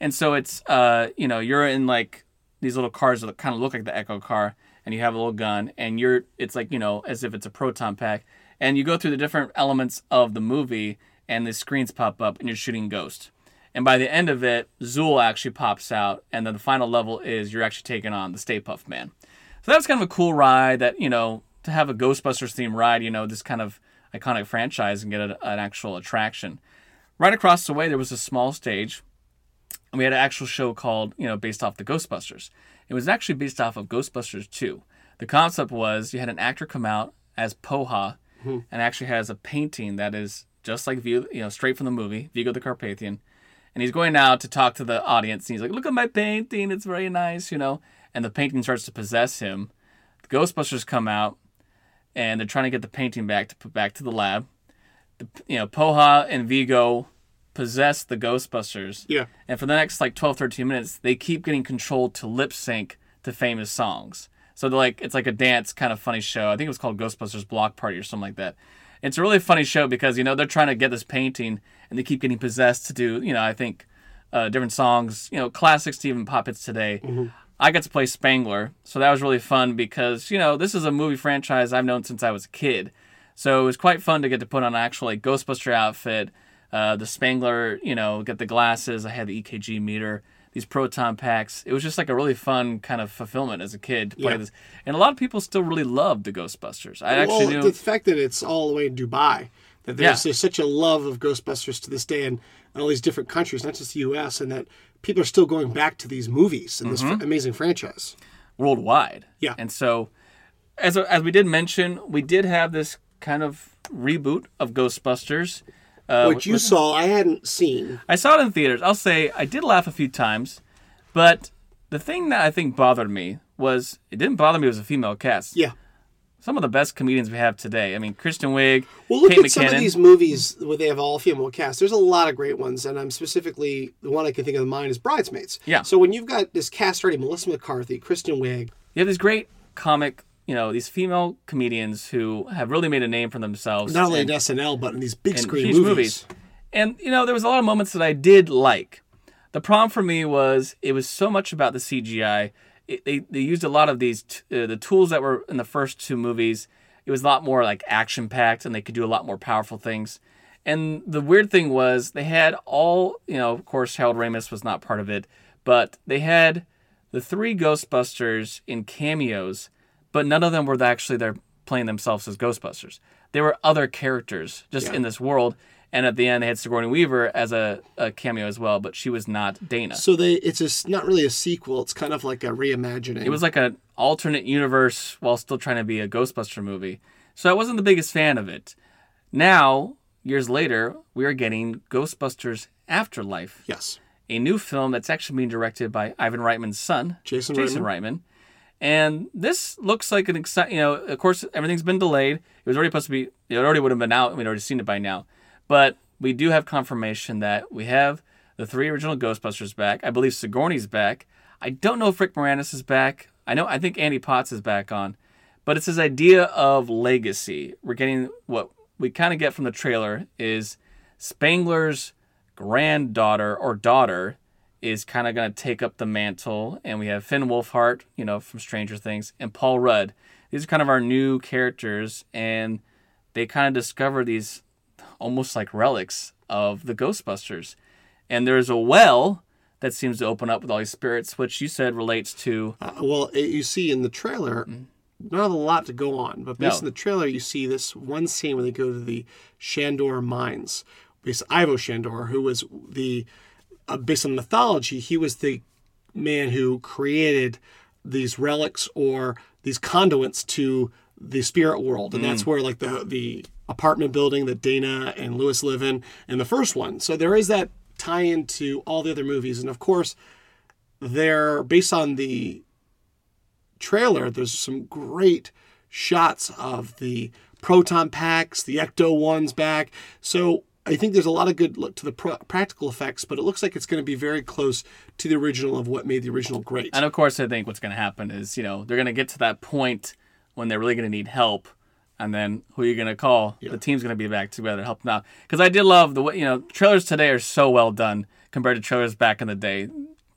And so it's uh you know you're in like these little cars that kind of look like the Ecto car, and you have a little gun, and you're it's like you know as if it's a proton pack, and you go through the different elements of the movie, and the screens pop up, and you're shooting ghosts. And by the end of it, Zuul actually pops out, and then the final level is you're actually taking on the Stay Puft Man. So that was kind of a cool ride that, you know, to have a Ghostbusters theme ride, you know, this kind of iconic franchise and get a, an actual attraction. Right across the way, there was a small stage, and we had an actual show called, you know, based off the Ghostbusters. It was actually based off of Ghostbusters 2. The concept was you had an actor come out as Poha hmm. and actually has a painting that is just like, you know, straight from the movie, Vigo the Carpathian. And he's going out to talk to the audience and he's like look at my painting. It's very nice you know? And the painting starts to possess him. The ghostbusters come out and they're trying to get the painting back to put back to the lab. The, you know poha and vigo possess the ghostbusters. Yeah. and for the next like 12 13 minutes they keep getting controlled to lip sync to famous songs. So they're like it's like a dance kind of funny show. I think it was called ghostbusters block party or something like that. It's a really funny show because you know they're trying to get this painting and they keep getting possessed to do you know i think uh, different songs you know classics to even pop hits today. I got to play spengler so that was really fun because you know this is a movie franchise i've known since i was a kid. So it was quite fun to get to put on an actual like ghostbuster outfit uh, the spengler you know got the glasses i had the ekg meter these proton packs it was just like a really fun kind of fulfillment as a kid to play Yeah. this and a lot of people still really love the ghostbusters i actually well, knew the fact that it's all the way in Dubai, that there's, Yeah. there's such a love of Ghostbusters to this day in, in all these different countries, not just the U.S., and that people are still going back to these movies and this fr- amazing franchise. worldwide. Yeah. And so, as as we did mention, we did have this kind of reboot of Ghostbusters. Uh, What you saw, I hadn't seen. I saw it in theaters. I'll say I did laugh a few times, but the thing that I think bothered me was it didn't bother me it was a female cast. Yeah. Some of the best comedians we have today. I mean, Kristen Wiig, Well, look Kate at McKinnon. some of these movies where they have all female cast. There's a lot of great ones, and I'm specifically the one I can think of in mind is Bridesmaids. Yeah. So when you've got this cast already, Melissa McCarthy, Kristen Wiig, You have these great comic, you know, these female comedians who have really made a name for themselves. not only in SNL but in these big screen huge movies. And you know, there was a lot of moments that I did like. The problem for me was it was so much about the CGI. It, they they used a lot of these t- uh, the tools that were in the first two movies. It was a lot more like action packed, and they could do a lot more powerful things. And the weird thing was they had all you know. Of course, Harold Ramis was not part of it, but they had the three Ghostbusters in cameos, but none of them were actually there playing themselves as Ghostbusters. They were other characters just in this world. And at the end, they had Sigourney Weaver as a, a cameo as well, but she was not Dana. So they it's a, s- not really a sequel. It's kind of like a reimagining. It was like an alternate universe while still trying to be a Ghostbuster movie. So I wasn't the biggest fan of it. Now, years later, we are getting Ghostbusters Afterlife, yes, a new film that's actually being directed by Ivan Reitman's son, Jason Jason Reitman. Reitman. And this looks like an exciting, you know, of course, everything's been delayed. It was already supposed to be, it already would have been out. We'd already seen it by now. But we do have confirmation that we have the three original Ghostbusters back. I believe Sigourney's back. I don't know if Rick Moranis is back. I know, I think Annie Potts is back on. but it's this idea of legacy. We're getting what we kind of get from the trailer is Spengler's granddaughter or daughter is kind of going to take up the mantle, and we have Finn Wolfhard, you know, from Stranger Things, and Paul Rudd. These are kind of our new characters, and they kind of discover these almost like relics of the Ghostbusters. And there's a well that seems to open up with all these spirits, which you said relates to. Uh, well, it, you see in the trailer, not a lot to go on, but based No. on the trailer, you see this one scene where they go to the Shandor mines. Based Ivo Shandor, who was the uh, based on mythology, he was the man who created these relics or these conduits to the spirit world, and that's where like the the apartment building that Dana and Lewis live in in the first one. So there is that tie into all the other movies, and of course, they're based on the trailer. There's some great shots of the proton packs, the ecto ones back. So I think there's a lot of good look to the pro- practical effects, but it looks like it's going to be very close to the original of what made the original great. And of course, I think what's going to happen is, you know, they're going to get to that point when they're really going to need help. And then who are you going to call? The team's going to be back together to help them out. Because I did love the way, you know, trailers today are so well done compared to trailers back in the day.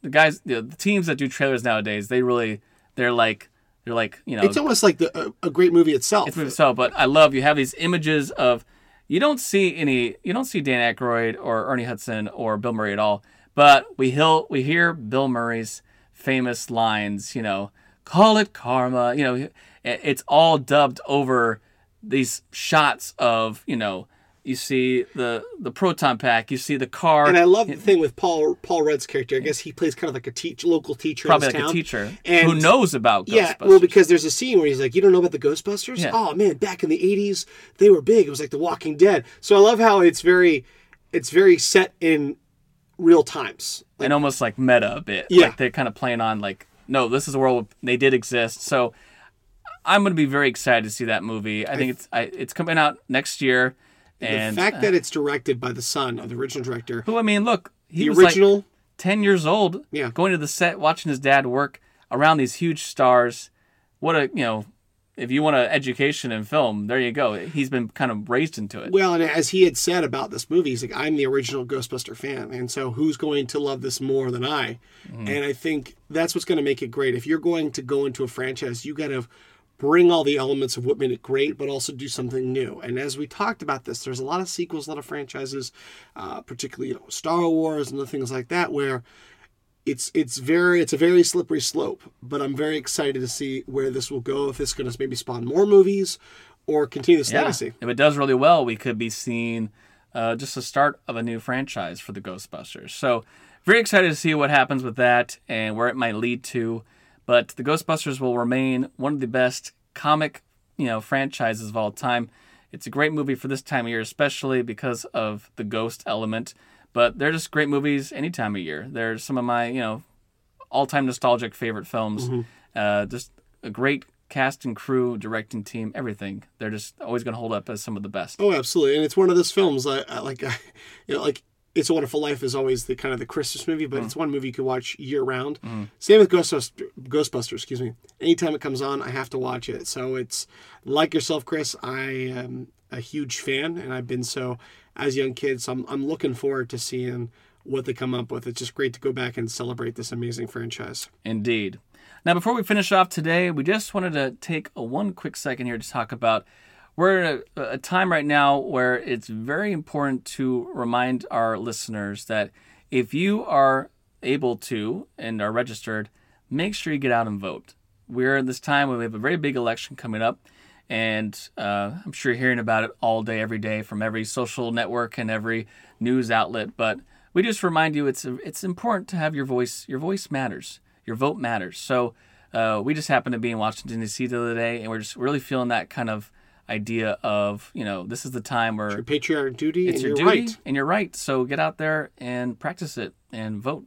The guys, you know, the teams that do trailers nowadays, they really, they're like, they're like, you know, It's almost like the, a, a great movie itself. it's so, but I love you have these images of you don't see any you don't see Dan Aykroyd or Ernie Hudson or Bill Murray at all, but we hear we hear Bill Murray's famous lines, you know, call it karma, you know, it's all dubbed over these shots of, you know, you see the the proton pack, you see the car, and I love the thing with Paul Paul Rudd's character. I guess he plays kind of like a teach local teacher. probably in like his a town. teacher and who knows about Yeah, Ghostbusters. well, because there's a scene where he's like, "You don't know about the Ghostbusters? Yeah. Oh man, back in the '80s, they were big. It was like The Walking Dead." So I love how it's very, it's very set in real times. and almost like meta a bit. Yeah. Like they're kind of playing on like, no, this is a world they did exist. So I'm going to be very excited to see that movie. I think it's I, it's coming out next year, and the fact that it's directed by the son of the original director, who I mean, look, he the was original, like 10 years old, Yeah. going to the set, watching his dad work around these huge stars. What a you know, if you want an education in film, there you go. He's been kind of raised into it. well, and as he had said about this movie, he's like, "I'm the original Ghostbuster fan, and so who's going to love this more than I?" Mm-hmm. And I think that's what's going to make it great. If you're going to go into a franchise, you got to bring all the elements of what made it great, but also do something new. And as we talked about this, there's a lot of sequels, a lot of franchises, uh, particularly you know Star Wars and other things like that, where it's it's very it's a very slippery slope. But I'm very excited to see where this will go. If it's going to maybe spawn more movies or continue this Yeah. legacy. If it does really well, we could be seeing uh, just the start of a new franchise for the Ghostbusters. So, very excited to see what happens with that and where it might lead to. But the Ghostbusters will remain one of the best comic, you know, franchises of all time. It's a great movie for this time of year, especially because of the ghost element. But they're just great movies any time of year. They're some of my, you know, all-time nostalgic favorite films. Uh, just a great cast and crew, directing team, everything. They're just always going to hold up as some of the best. Oh, absolutely, and it's one of those films I, I like. I, you know, like It's a Wonderful Life is always the kind of the Christmas movie, but mm. it's one movie you can watch year round. Mm. Same with Ghostbusters, Ghostbusters. Excuse me. Anytime it comes on, I have to watch it. So it's like yourself, Chris. I am a huge fan, and I've been so as young kids. So I'm I'm looking forward to seeing what they come up with. It's just great to go back and celebrate this amazing franchise. Indeed. Now, before we finish off today, we just wanted to take a one quick second here to talk about. We're in a, a time right now where it's very important to remind our listeners that if you are able to and are registered, make sure you get out and vote. We're in this time where we have a very big election coming up, and uh, I'm sure you're hearing about it all day, every day from every social network and every news outlet. But we just remind you it's it's important to have your voice. Your voice matters. Your vote matters. So uh, we just happened to be in Washington D.C. the other day, and we're just really feeling that kind of idea of you know this is the time where it's Your patriotic duty, it's and your you're duty right. and you're right. So get out there and practice it and vote.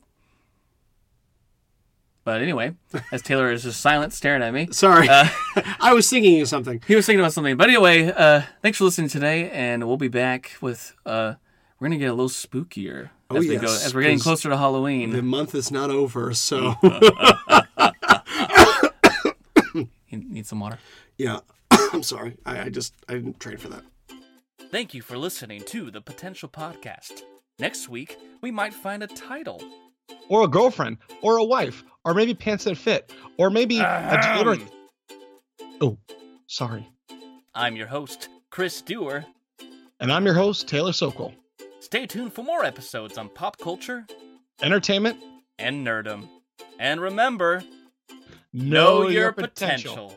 But anyway, as Taylor is just silent, staring at me. Sorry, Uh, I was thinking of something. He was thinking about something. But anyway, uh, thanks for listening today, and we'll be back with. Uh, we're gonna get a little spookier Oh, as we go as we're getting closer to Halloween. The month is not over, so You need some water? Yeah. I'm sorry. I, I just I didn't train for that. Thank you for listening to the Potential Podcast. Next week, we might find a title. Or a girlfriend, or a wife, or maybe pants that fit, or maybe a deodorant. Oh, sorry. I'm your host, Chris Dewar. And I'm your host, Taylor Sokol. Stay tuned for more episodes on pop culture, Entertainment, and nerdom. And remember, know, know your potential.